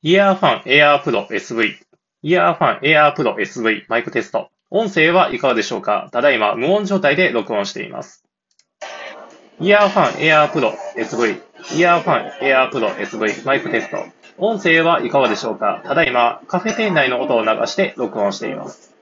EarFun Air Pro SV。EarFun Air Pro SV マイクテスト。音声はいかがでしょうか？ただいま無音状態で録音しています。 EarFun Air Pro SV。EarFun Air Pro SV マイクテスト。音声はいかがでしょうか？ただいまカフェ店内の音を流して録音しています。